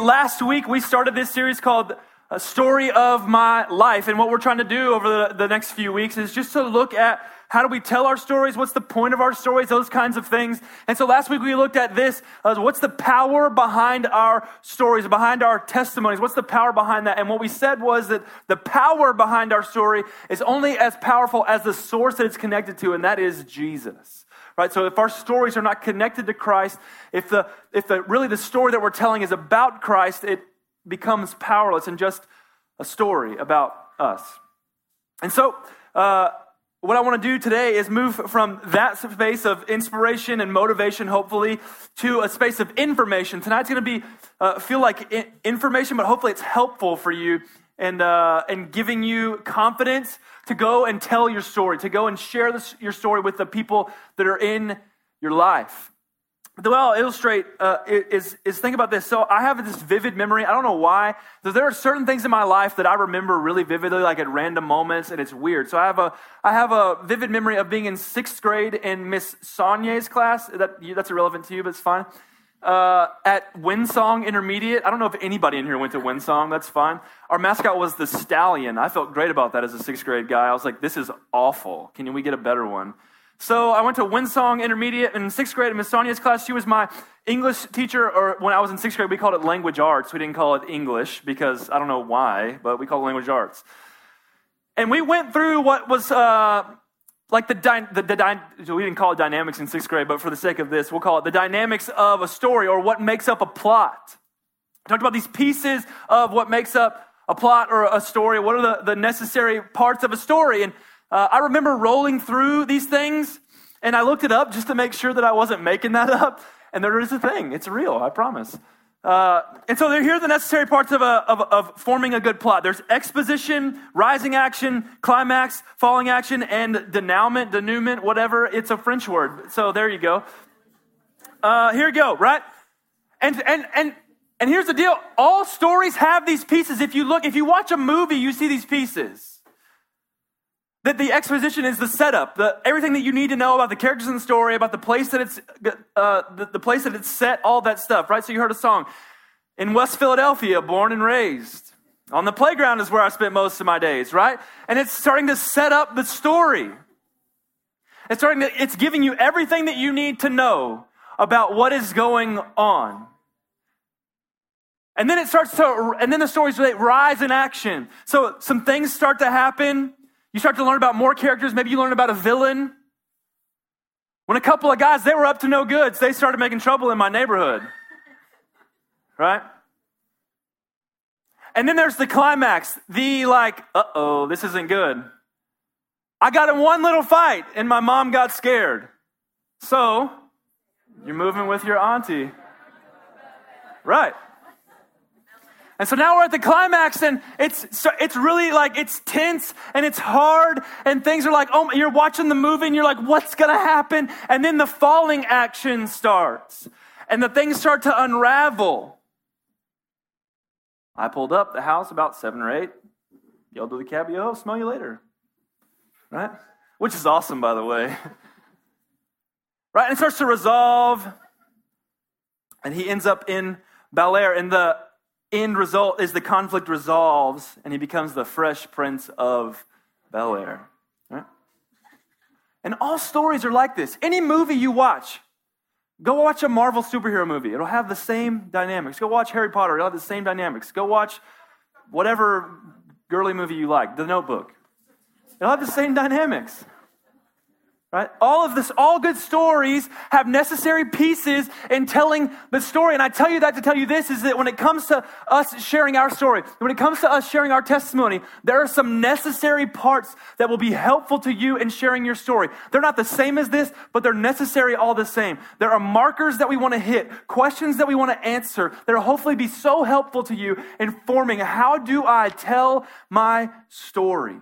Last week, we started this series called A Story of My Life. And what we're trying to do over the, the next few weeks is just to look at how do we tell our stories? What's the point of our stories? Those kinds of things. And so last week we looked at this. Uh, what's the power behind our stories, behind our testimonies? What's the power behind that? And what we said was that the power behind our story is only as powerful as the source that it's connected to, and that is Jesus right? So if our stories are not connected to Christ, if the if the really the story that we're telling is about Christ, it becomes powerless and just a story about us. And so. Uh, what I want to do today is move from that space of inspiration and motivation, hopefully, to a space of information. Tonight's going to be uh, feel like information, but hopefully it's helpful for you and, uh, and giving you confidence to go and tell your story, to go and share this, your story with the people that are in your life. The way I'll illustrate uh, is, is think about this. So I have this vivid memory. I don't know why. There are certain things in my life that I remember really vividly, like at random moments, and it's weird. So I have a, I have a vivid memory of being in sixth grade in Miss Sonia's class. That, that's irrelevant to you, but it's fine uh, at Winsong Intermediate. I don't know if anybody in here went to Winsong. That's fine. Our mascot was the stallion. I felt great about that as a sixth grade guy. I was like, this is awful. Can we get a better one? So I went to Winsong Intermediate in sixth grade in Miss Sonia's class. She was my English teacher, or when I was in sixth grade, we called it language arts. We didn't call it English because I don't know why, but we called it language arts. And we went through what was uh, like the, dy- the, the dy- we didn't call it dynamics in sixth grade, but for the sake of this, we'll call it the dynamics of a story or what makes up a plot. I talked about these pieces of what makes up a plot or a story. What are the, the necessary parts of a story? And uh, I remember rolling through these things and I looked it up just to make sure that I wasn't making that up. And there is a thing, it's real, I promise. Uh, and so here are the necessary parts of, a, of, of, forming a good plot. There's exposition, rising action, climax, falling action, and denouement, denouement, whatever. It's a French word. So there you go. Uh, here you go, right? And, and, and, and here's the deal. All stories have these pieces. If you look, if you watch a movie, you see these pieces. That the exposition is the setup, the, everything that you need to know about the characters in the story, about the place that it's, uh, the, the place that it's set, all that stuff, right? So you heard a song. In West Philadelphia, born and raised. On the playground is where I spent most of my days, right? And it's starting to set up the story. It's starting to, it's giving you everything that you need to know about what is going on. And then it starts to, and then the stories rise in action. So some things start to happen you start to learn about more characters. Maybe you learn about a villain. When a couple of guys, they were up to no goods, they started making trouble in my neighborhood. Right? And then there's the climax, the like, uh oh, this isn't good. I got in one little fight and my mom got scared. So, you're moving with your auntie. Right. And so now we're at the climax and it's, it's really like, it's tense and it's hard and things are like, oh, you're watching the movie and you're like, what's to happen? And then the falling action starts and the things start to unravel. I pulled up the house about seven or eight, yelled to the cabbie, oh, smell you later. Right? Which is awesome, by the way. right? And it starts to resolve. And he ends up in Bel Air. And the end result is the conflict resolves and he becomes the fresh prince of Bel Air. And all stories are like this. Any movie you watch, go watch a Marvel superhero movie. It'll have the same dynamics. Go watch Harry Potter. It'll have the same dynamics. Go watch whatever girly movie you like, The Notebook. It'll have the same dynamics. Right? All of this, all good stories have necessary pieces in telling the story. And I tell you that to tell you this is that when it comes to us sharing our story, when it comes to us sharing our testimony, there are some necessary parts that will be helpful to you in sharing your story. They're not the same as this, but they're necessary all the same. There are markers that we want to hit, questions that we want to answer that will hopefully be so helpful to you in forming how do I tell my story?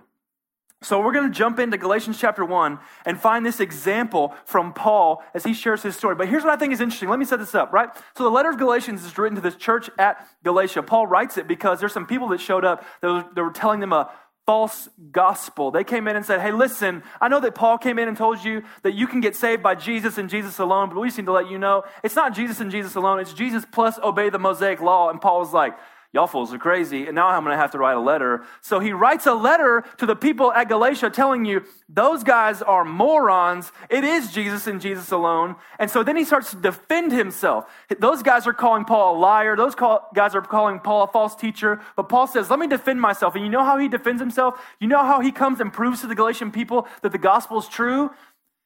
So we're going to jump into Galatians chapter 1 and find this example from Paul as he shares his story. But here's what I think is interesting. Let me set this up, right? So the letter of Galatians is written to this church at Galatia. Paul writes it because there's some people that showed up that, were telling them a false gospel. They came in and said, Hey, listen, I know that Paul came in and told you that you can get saved by Jesus and Jesus alone, but we need to let you know it's not Jesus and Jesus alone, it's Jesus plus obey the Mosaic law. And Paul was like, Y'all fools are crazy, and now I'm going to have to write a letter. So he writes a letter to the people at Galatia telling you, those guys are morons. It is Jesus and Jesus alone. And so then he starts to defend himself. Those guys are calling Paul a liar. Those call, guys are calling Paul a false teacher. But Paul says, let me defend myself. And you know how he defends himself? You know how he comes and proves to the Galatian people that the gospel is true?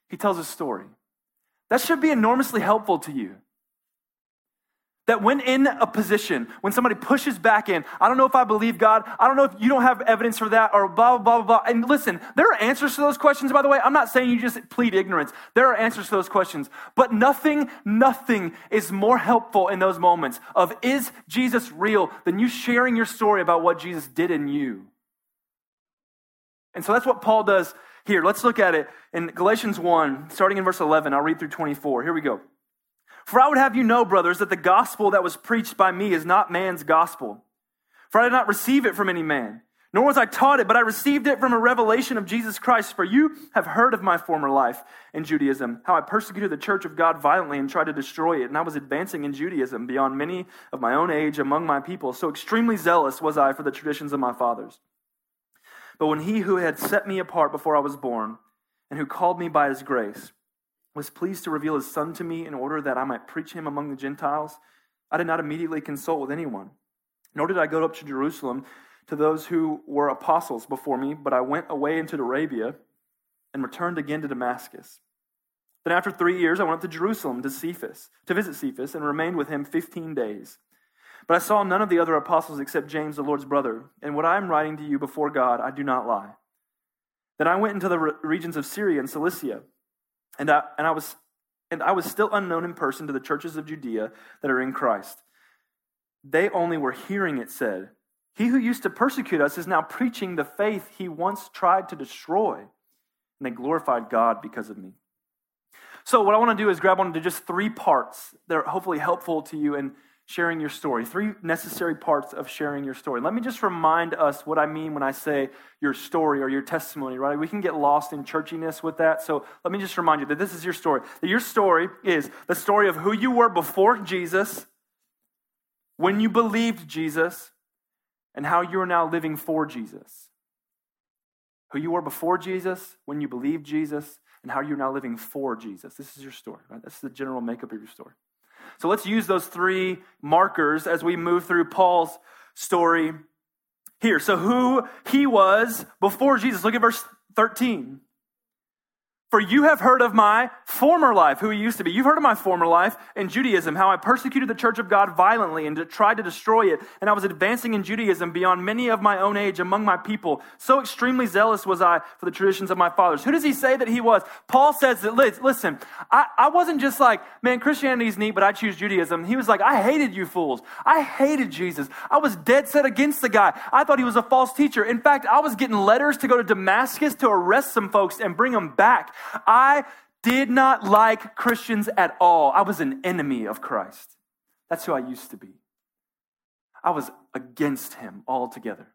He tells a story. That should be enormously helpful to you. That when in a position, when somebody pushes back in, I don't know if I believe God, I don't know if you don't have evidence for that, or blah, blah, blah, blah. And listen, there are answers to those questions, by the way. I'm not saying you just plead ignorance. There are answers to those questions. But nothing, nothing is more helpful in those moments of is Jesus real than you sharing your story about what Jesus did in you. And so that's what Paul does here. Let's look at it in Galatians 1, starting in verse 11. I'll read through 24. Here we go. For I would have you know, brothers, that the gospel that was preached by me is not man's gospel. For I did not receive it from any man, nor was I taught it, but I received it from a revelation of Jesus Christ. For you have heard of my former life in Judaism, how I persecuted the church of God violently and tried to destroy it. And I was advancing in Judaism beyond many of my own age among my people. So extremely zealous was I for the traditions of my fathers. But when he who had set me apart before I was born, and who called me by his grace, was pleased to reveal his son to me in order that I might preach him among the Gentiles, I did not immediately consult with anyone, nor did I go up to Jerusalem to those who were apostles before me, but I went away into Arabia and returned again to Damascus. Then after three years, I went up to Jerusalem to Cephas, to visit Cephas, and remained with him fifteen days. But I saw none of the other apostles except James, the Lord's brother. And what I am writing to you before God, I do not lie. Then I went into the regions of Syria and Cilicia. And I, and I was and I was still unknown in person to the churches of Judea that are in Christ. They only were hearing it said, He who used to persecute us is now preaching the faith he once tried to destroy. And they glorified God because of me. So, what I want to do is grab onto just three parts that are hopefully helpful to you and sharing your story. Three necessary parts of sharing your story. Let me just remind us what I mean when I say your story or your testimony, right? We can get lost in churchiness with that. So let me just remind you that this is your story. That your story is the story of who you were before Jesus, when you believed Jesus, and how you are now living for Jesus. Who you were before Jesus, when you believed Jesus, and how you're now living for Jesus. This is your story, right? That's the general makeup of your story. So let's use those three markers as we move through Paul's story here. So, who he was before Jesus. Look at verse 13. For you have heard of my former life, who he used to be. You've heard of my former life in Judaism, how I persecuted the church of God violently and tried to destroy it. And I was advancing in Judaism beyond many of my own age among my people. So extremely zealous was I for the traditions of my fathers. Who does he say that he was? Paul says that, listen, I, I wasn't just like, man, Christianity's neat, but I choose Judaism. He was like, I hated you fools. I hated Jesus. I was dead set against the guy. I thought he was a false teacher. In fact, I was getting letters to go to Damascus to arrest some folks and bring them back. I did not like Christians at all. I was an enemy of Christ. That's who I used to be. I was against him altogether.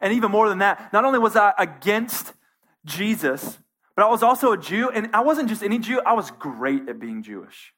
And even more than that, not only was I against Jesus, but I was also a Jew, and I wasn't just any Jew, I was great at being Jewish.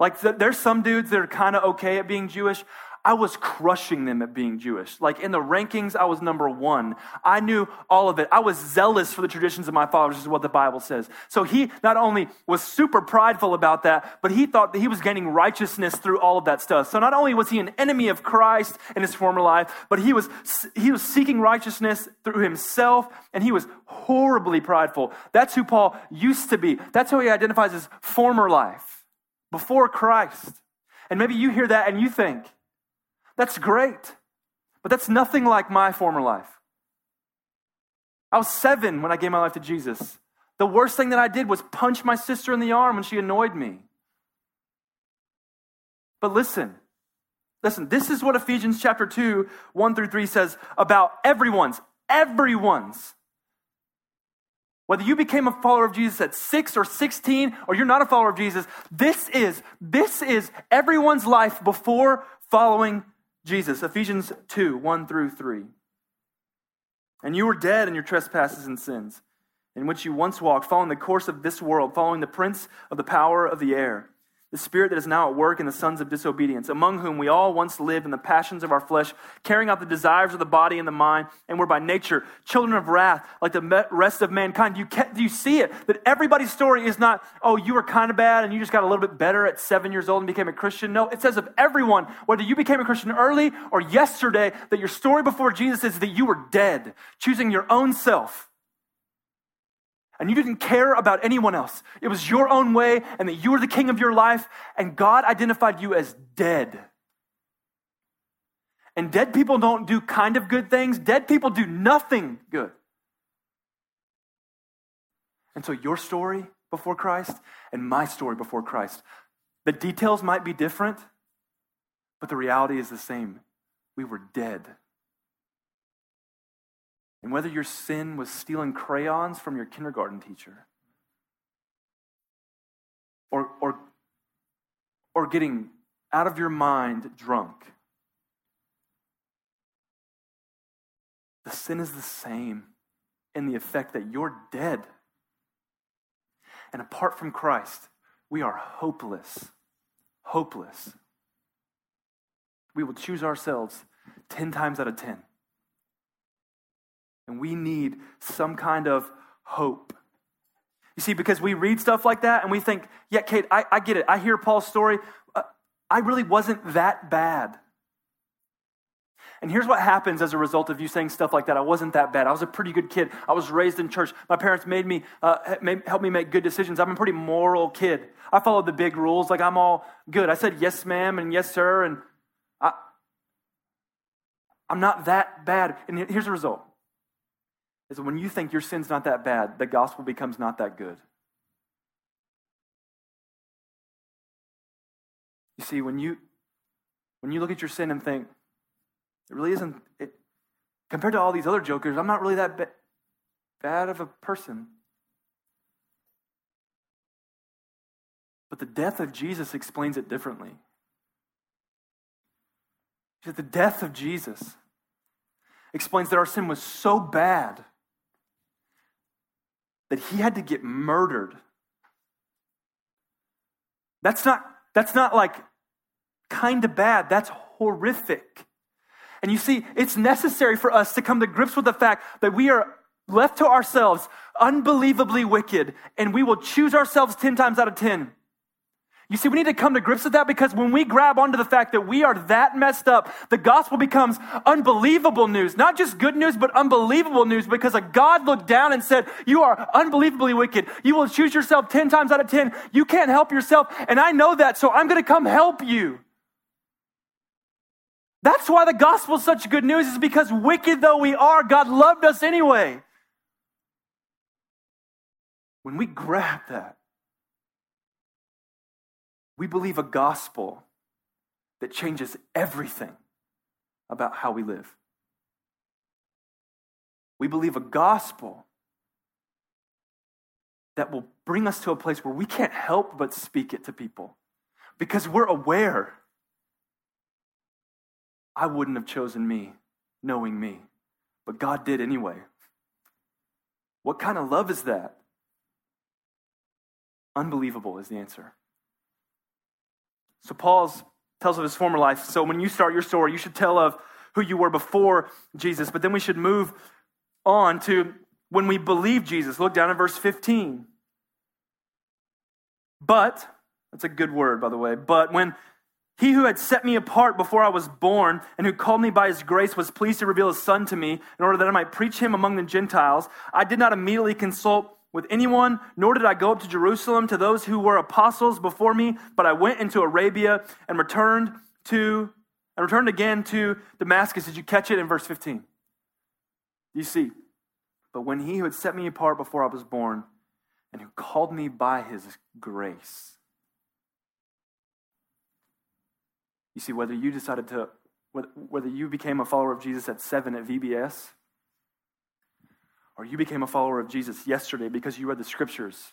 Like, there's some dudes that are kind of okay at being Jewish. I was crushing them at being Jewish. Like in the rankings, I was number one. I knew all of it. I was zealous for the traditions of my fathers, is what the Bible says. So he not only was super prideful about that, but he thought that he was gaining righteousness through all of that stuff. So not only was he an enemy of Christ in his former life, but he was, he was seeking righteousness through himself, and he was horribly prideful. That's who Paul used to be. That's how he identifies his former life, before Christ. And maybe you hear that and you think, that's great. But that's nothing like my former life. I was seven when I gave my life to Jesus. The worst thing that I did was punch my sister in the arm when she annoyed me. But listen, listen, this is what Ephesians chapter 2, 1 through 3 says about everyone's, everyone's. Whether you became a follower of Jesus at 6 or 16 or you're not a follower of Jesus, this is this is everyone's life before following Jesus, Ephesians 2 1 through 3. And you were dead in your trespasses and sins, in which you once walked, following the course of this world, following the prince of the power of the air the spirit that is now at work in the sons of disobedience, among whom we all once lived in the passions of our flesh, carrying out the desires of the body and the mind, and were by nature children of wrath, like the rest of mankind. You, do you see it? That everybody's story is not, oh, you were kind of bad and you just got a little bit better at seven years old and became a Christian. No, it says of everyone, whether you became a Christian early or yesterday, that your story before Jesus is that you were dead, choosing your own self and you didn't care about anyone else. It was your own way, and that you were the king of your life, and God identified you as dead. And dead people don't do kind of good things, dead people do nothing good. And so, your story before Christ and my story before Christ, the details might be different, but the reality is the same. We were dead. And whether your sin was stealing crayons from your kindergarten teacher, or, or, or getting out of your mind drunk, the sin is the same in the effect that you're dead. And apart from Christ, we are hopeless. Hopeless. We will choose ourselves 10 times out of 10. And we need some kind of hope. You see, because we read stuff like that and we think, yeah, Kate, I, I get it. I hear Paul's story. Uh, I really wasn't that bad. And here's what happens as a result of you saying stuff like that. I wasn't that bad. I was a pretty good kid. I was raised in church. My parents made me, uh, made, helped me make good decisions. I'm a pretty moral kid. I followed the big rules. Like I'm all good. I said yes, ma'am, and yes, sir. And I, I'm not that bad. And here's the result is when you think your sin's not that bad, the gospel becomes not that good. You see, when you when you look at your sin and think, it really isn't it, compared to all these other jokers, I'm not really that ba- bad of a person. But the death of Jesus explains it differently. The death of Jesus explains that our sin was so bad that he had to get murdered. That's not, that's not like kind of bad, that's horrific. And you see, it's necessary for us to come to grips with the fact that we are left to ourselves unbelievably wicked, and we will choose ourselves 10 times out of 10. You see, we need to come to grips with that because when we grab onto the fact that we are that messed up, the gospel becomes unbelievable news. Not just good news, but unbelievable news because a God looked down and said, You are unbelievably wicked. You will choose yourself 10 times out of 10. You can't help yourself. And I know that, so I'm going to come help you. That's why the gospel is such good news, is because wicked though we are, God loved us anyway. When we grab that, we believe a gospel that changes everything about how we live. We believe a gospel that will bring us to a place where we can't help but speak it to people because we're aware I wouldn't have chosen me knowing me, but God did anyway. What kind of love is that? Unbelievable is the answer. So Paul tells of his former life. So when you start your story, you should tell of who you were before Jesus, but then we should move on to when we believe Jesus. Look down at verse 15. But, that's a good word, by the way, but when he who had set me apart before I was born and who called me by his grace was pleased to reveal his son to me in order that I might preach him among the Gentiles, I did not immediately consult with anyone, nor did I go up to Jerusalem to those who were apostles before me, but I went into Arabia and returned to and returned again to Damascus. Did you catch it in verse 15? You see, but when he who had set me apart before I was born and who called me by his grace. You see, whether you decided to, whether you became a follower of Jesus at seven at VBS, or you became a follower of Jesus yesterday because you read the scriptures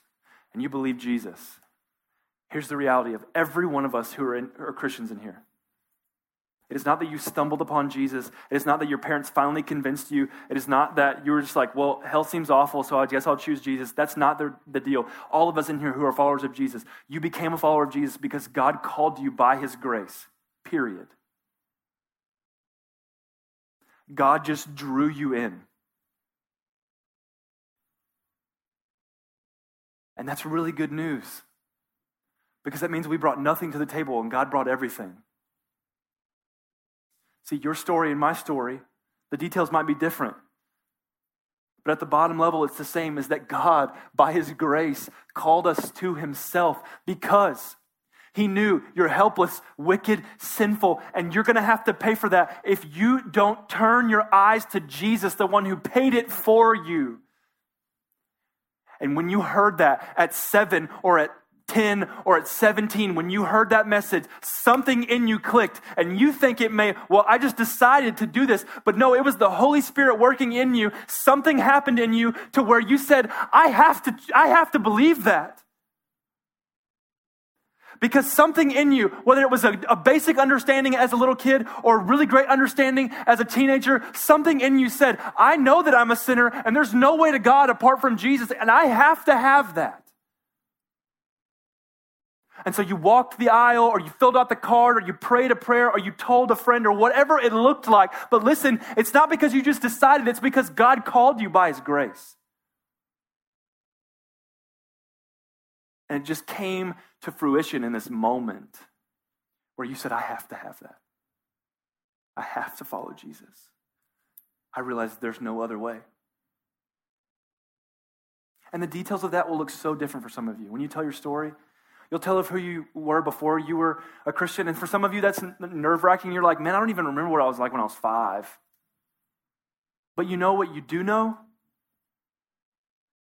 and you believe Jesus, here's the reality of every one of us who are, in, are Christians in here. It is not that you stumbled upon Jesus. It is not that your parents finally convinced you. It is not that you were just like, well, hell seems awful, so I guess I'll choose Jesus. That's not the, the deal. All of us in here who are followers of Jesus, you became a follower of Jesus because God called you by his grace, period. God just drew you in. And that's really good news because that means we brought nothing to the table and God brought everything. See, your story and my story, the details might be different. But at the bottom level, it's the same is that God, by His grace, called us to Himself because He knew you're helpless, wicked, sinful, and you're going to have to pay for that if you don't turn your eyes to Jesus, the one who paid it for you. And when you heard that at seven or at 10 or at 17, when you heard that message, something in you clicked and you think it may, well, I just decided to do this. But no, it was the Holy Spirit working in you. Something happened in you to where you said, I have to, I have to believe that. Because something in you, whether it was a, a, basic understanding as a little kid or a really great understanding as a teenager, something in you said, I know that I'm a sinner and there's no way to God apart from Jesus, and I have to have that. And so you walked the aisle, or you filled out the card, or you prayed a prayer, or you told a friend, or whatever it looked like. But listen, it's not because you just decided, it's because God called you by His grace. And it just came to fruition in this moment where you said, I have to have that. I have to follow Jesus. I realize there's no other way. And the details of that will look so different for some of you. When you tell your story, You'll tell of who you were before you were a Christian. And for some of you, that's nerve wracking. You're like, man, I don't even remember what I was like when I was five. But you know what you do know?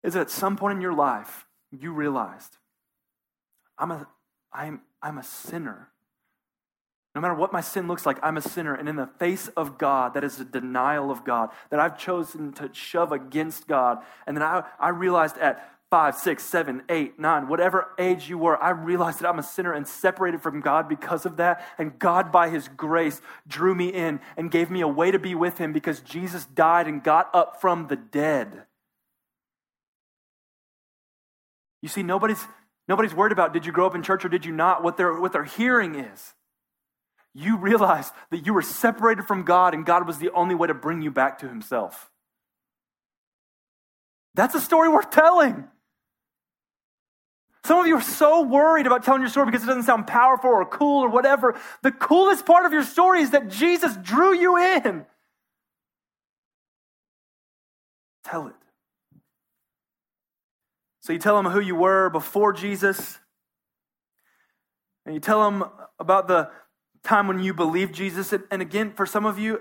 Is that at some point in your life, you realized, I'm a, I'm, I'm a sinner. No matter what my sin looks like, I'm a sinner. And in the face of God, that is a denial of God, that I've chosen to shove against God. And then I, I realized at five, six, seven, eight, nine, whatever age you were, I realized that I'm a sinner and separated from God because of that. And God, by His grace, drew me in and gave me a way to be with Him because Jesus died and got up from the dead. You see, nobody's, nobody's worried about did you grow up in church or did you not. What they're, what they're hearing is you realize that you were separated from God and God was the only way to bring you back to Himself. That's a story worth telling. Some of you are so worried about telling your story because it doesn't sound powerful or cool or whatever. The coolest part of your story is that Jesus drew you in. Tell it. So you tell them who you were before Jesus, and you tell them about the time when you believed Jesus. And again, for some of you,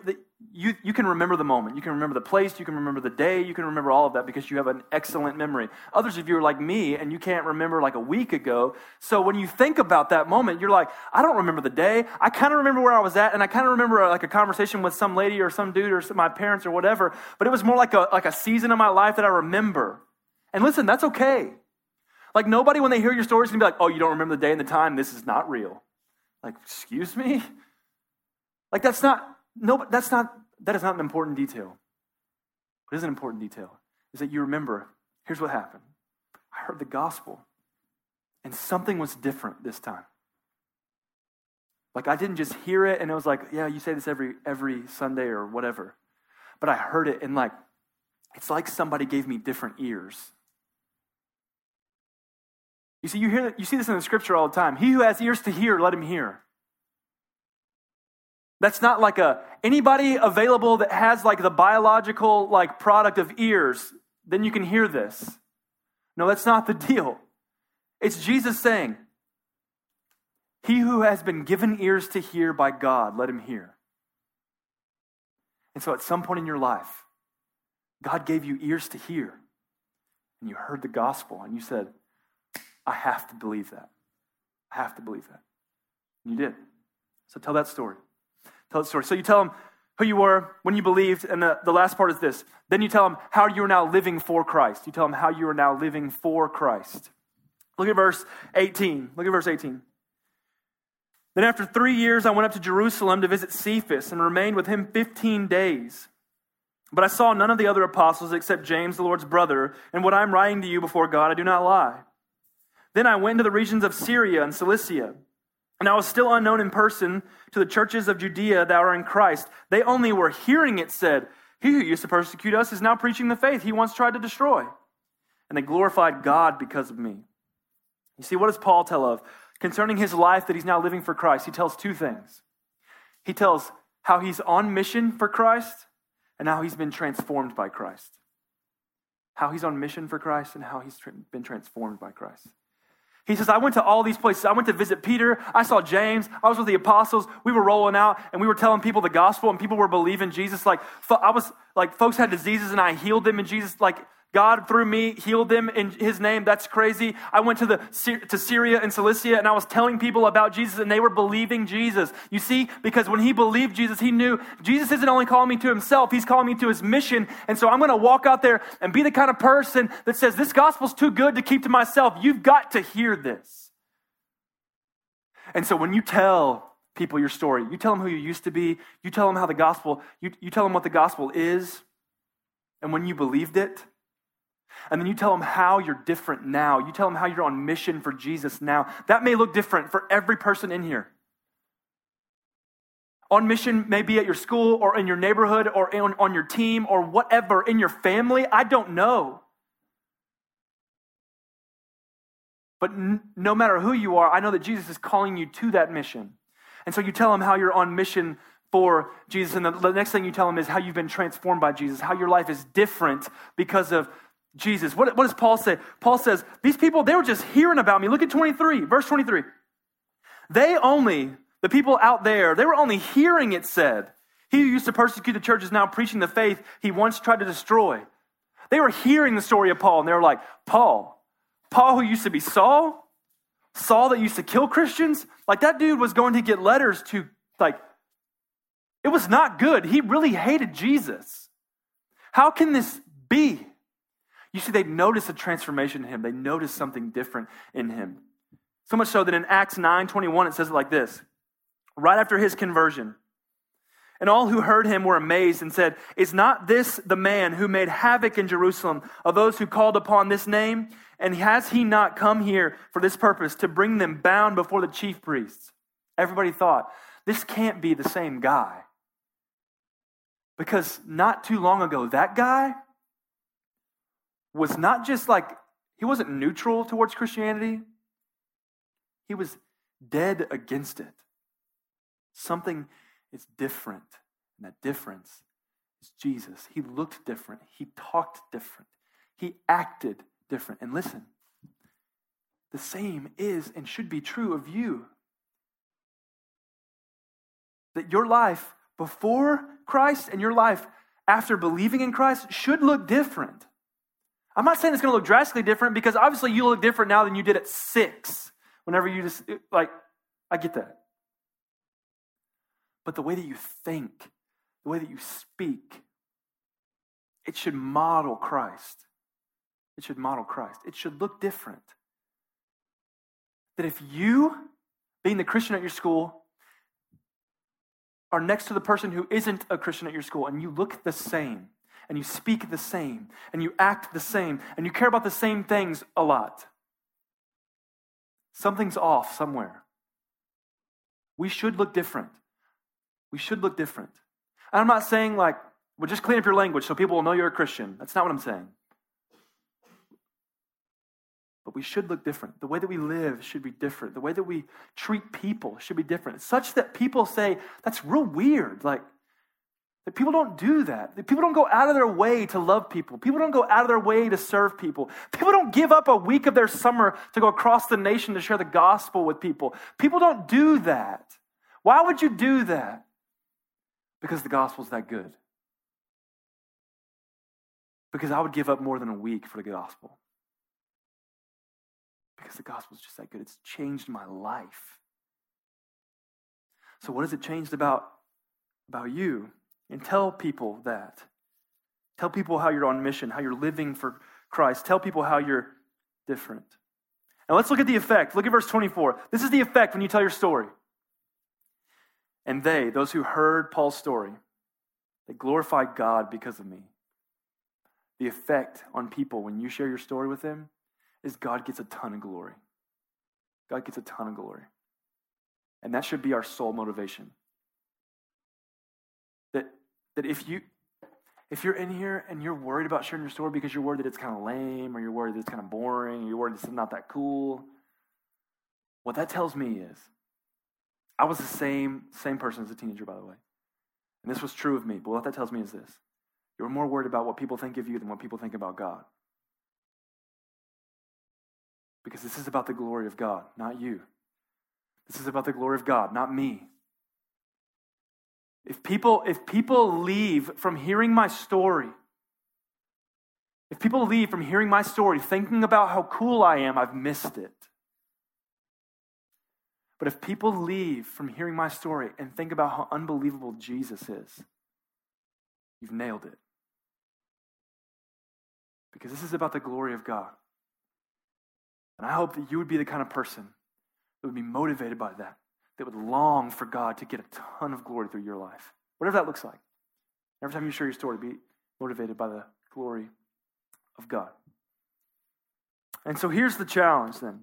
you, you can remember the moment. You can remember the place. You can remember the day. You can remember all of that because you have an excellent memory. Others of you are like me and you can't remember like a week ago. So when you think about that moment, you're like, I don't remember the day. I kind of remember where I was at and I kind of remember uh, like a conversation with some lady or some dude or some, my parents or whatever. But it was more like a, like a season of my life that I remember. And listen, that's okay. Like nobody, when they hear your story, is to be like, oh, you don't remember the day and the time. This is not real. Like, excuse me? Like that's not no, that's not, that is not an important detail. What is an important detail is that you remember here's what happened. I heard the gospel, and something was different this time. Like I didn't just hear it and it was like, yeah, you say this every every Sunday or whatever. But I heard it and like it's like somebody gave me different ears. You see, you hear you see this in the scripture all the time. He who has ears to hear, let him hear. That's not like a anybody available that has like the biological like product of ears, then you can hear this. No, that's not the deal. It's Jesus saying, He who has been given ears to hear by God, let him hear. And so at some point in your life, God gave you ears to hear, and you heard the gospel, and you said, I have to believe that. I have to believe that. And you did. So tell that story. Tell the story. So you tell them who you were when you believed, and the, the last part is this. Then you tell them how you are now living for Christ. You tell them how you are now living for Christ. Look at verse 18. Look at verse 18. Then after three years, I went up to Jerusalem to visit Cephas and remained with him 15 days. But I saw none of the other apostles except James, the Lord's brother, and what I'm writing to you before God, I do not lie. Then I went into the regions of Syria and Cilicia, and I was still unknown in person to the churches of Judea that are in Christ. They only were hearing it said, He who used to persecute us is now preaching the faith he once tried to destroy. And they glorified God because of me. You see, what does Paul tell of? Concerning his life that he's now living for Christ, he tells two things. He tells how he's on mission for Christ and how he's been transformed by Christ. How he's on mission for Christ and how he's been transformed by Christ. He says, I went to all these places. I went to visit Peter. I saw James. I was with the apostles. We were rolling out and we were telling people the gospel and people were believing Jesus. Like, I was like, folks had diseases and I healed them and Jesus, like, God, through me, healed them in his name. That's crazy. I went to, the, to Syria and Cilicia and I was telling people about Jesus and they were believing Jesus. You see, because when he believed Jesus, he knew Jesus isn't only calling me to himself, he's calling me to his mission. And so I'm going to walk out there and be the kind of person that says, This gospel's too good to keep to myself. You've got to hear this. And so when you tell people your story, you tell them who you used to be, you tell them how the gospel, you, you tell them what the gospel is, and when you believed it, and then you tell them how you're different now. You tell them how you're on mission for Jesus now. That may look different for every person in here. On mission, maybe at your school or in your neighborhood or on, on your team or whatever, in your family. I don't know. But n- no matter who you are, I know that Jesus is calling you to that mission. And so you tell them how you're on mission for Jesus. And the next thing you tell them is how you've been transformed by Jesus, how your life is different because of Jesus. What, what does Paul say? Paul says, These people, they were just hearing about me. Look at 23, verse 23. They only, the people out there, they were only hearing it said. He who used to persecute the church is now preaching the faith he once tried to destroy. They were hearing the story of Paul and they were like, Paul, Paul who used to be Saul, Saul that used to kill Christians, like that dude was going to get letters to, like, it was not good. He really hated Jesus. How can this be? You see, they noticed a transformation in him. They noticed something different in him. So much so that in Acts 9 21, it says it like this right after his conversion. And all who heard him were amazed and said, Is not this the man who made havoc in Jerusalem of those who called upon this name? And has he not come here for this purpose, to bring them bound before the chief priests? Everybody thought, This can't be the same guy. Because not too long ago, that guy was not just like, he wasn't neutral towards Christianity, he was dead against it. Something is different, and that difference is Jesus. He looked different, he talked different, he acted different. And listen, the same is and should be true of you. That your life before Christ and your life after believing in Christ should look different. I'm not saying it's going to look drastically different because obviously you look different now than you did at six, whenever you just, like, I get that. But the way that you think, the way that you speak, it should model Christ. It should model Christ. It should look different. That if you, being the Christian at your school, are next to the person who isn't a Christian at your school and you look the same, and you speak the same and you act the same and you care about the same things a lot, something's off somewhere. We should look different. We should look different. And I'm not saying like, well, just clean up your language so people will know you're a Christian. That's not what I'm saying. But we should look different. The way that we live should be different. The way that we treat people should be different, such that people say, that's real weird. Like, that people don't do that. People don't go out of their way to love people. People don't go out of their way to serve people. People don't give up a week of their summer to go across the nation to share the gospel with people. People don't do that. Why would you do that? Because the gospel's that good. Because I would give up more than a week for the gospel. Because the gospel's just that good. It's changed my life. So, what has it changed about, about you? And tell people that. Tell people how you're on mission, how you're living for Christ. Tell people how you're different. And let's look at the effect. Look at verse 24. This is the effect when you tell your story. And they, those who heard Paul's story, they glorified God because of me. The effect on people when you share your story with them is God gets a ton of glory. God gets a ton of glory. And that should be our sole motivation. That, that if you if you're in here and you're worried about sharing your story because you're worried that it's kind of lame or you're worried that it's kind of boring or you're worried it's not that cool, what that tells me is I was the same, same person as a teenager, by the way. And this was true of me. But what that tells me is this you're more worried about what people think of you than what people think about God. Because this is about the glory of God, not you. This is about the glory of God, not me. If people, if people leave from hearing my story, if people leave from hearing my story thinking about how cool I am, I've missed it. But if people leave from hearing my story and think about how unbelievable Jesus is, you've nailed it. Because this is about the glory of God. And I hope that you would be the kind of person that would be motivated by that, that would long for God to get a ton of glory through your life, whatever that looks like. Every time you share your story, be motivated by the glory of God. And so here's the challenge then.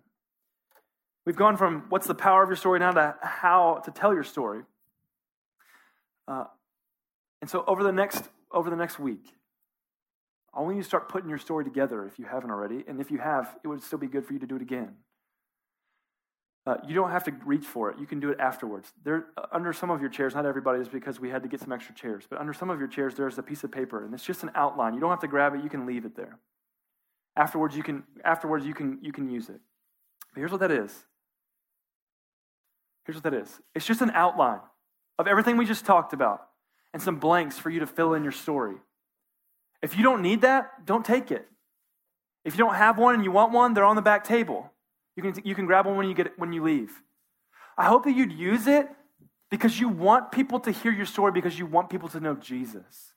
We've gone from what's the power of your story now to how to tell your story. Uh, and so over the next over the next week, I want you to start putting your story together if you haven't already, and if you have, it would still be good for you to do it again. Uh, you don't have to reach for it. You can do it afterwards. There, uh, under some of your chairs, not everybody's because we had to get some extra chairs, but under some of your chairs, there's a piece of paper, and it's just an outline. You don't have to grab it. You can leave it there. Afterwards, you can afterwards you can you can use it. But here's what that is. Here's what that is. It's just an outline of everything we just talked about, and some blanks for you to fill in your story. If you don't need that, don't take it. If you don't have one and you want one, they're on the back table. You can, you can grab one when you, get, when you leave. I hope that you'd use it because you want people to hear your story because you want people to know Jesus.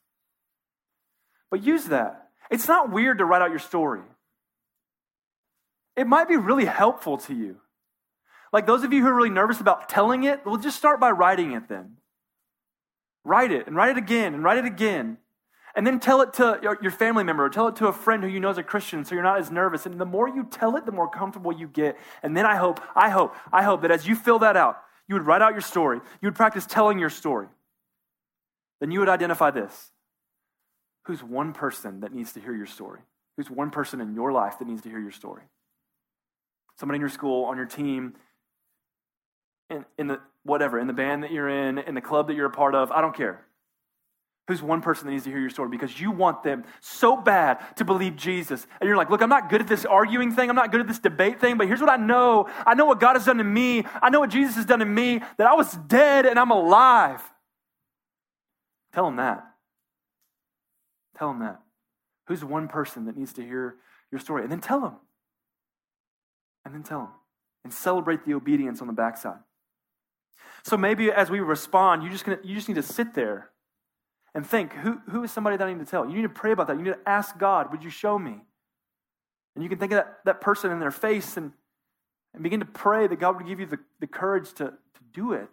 But use that. It's not weird to write out your story. It might be really helpful to you. Like those of you who are really nervous about telling it, well, just start by writing it then. Write it and write it again and write it again. And then tell it to your family member or tell it to a friend who you know is a Christian so you're not as nervous. And the more you tell it, the more comfortable you get. And then I hope, I hope, I hope that as you fill that out, you would write out your story, you would practice telling your story. Then you would identify this who's one person that needs to hear your story? Who's one person in your life that needs to hear your story? Somebody in your school, on your team, in, in the whatever, in the band that you're in, in the club that you're a part of, I don't care. Who's one person that needs to hear your story because you want them so bad to believe Jesus. And you're like, look, I'm not good at this arguing thing. I'm not good at this debate thing, but here's what I know. I know what God has done to me. I know what Jesus has done to me, that I was dead and I'm alive. Tell them that. Tell them that. Who's one person that needs to hear your story? And then tell them. And then tell them. And celebrate the obedience on the backside. So maybe as we respond, you just, gonna, you just need to sit there and think who, who is somebody that I need to tell? You need to pray about that. You need to ask God, would you show me? And you can think of that, that person in their face and, and begin to pray that God would give you the, the courage to, to do it.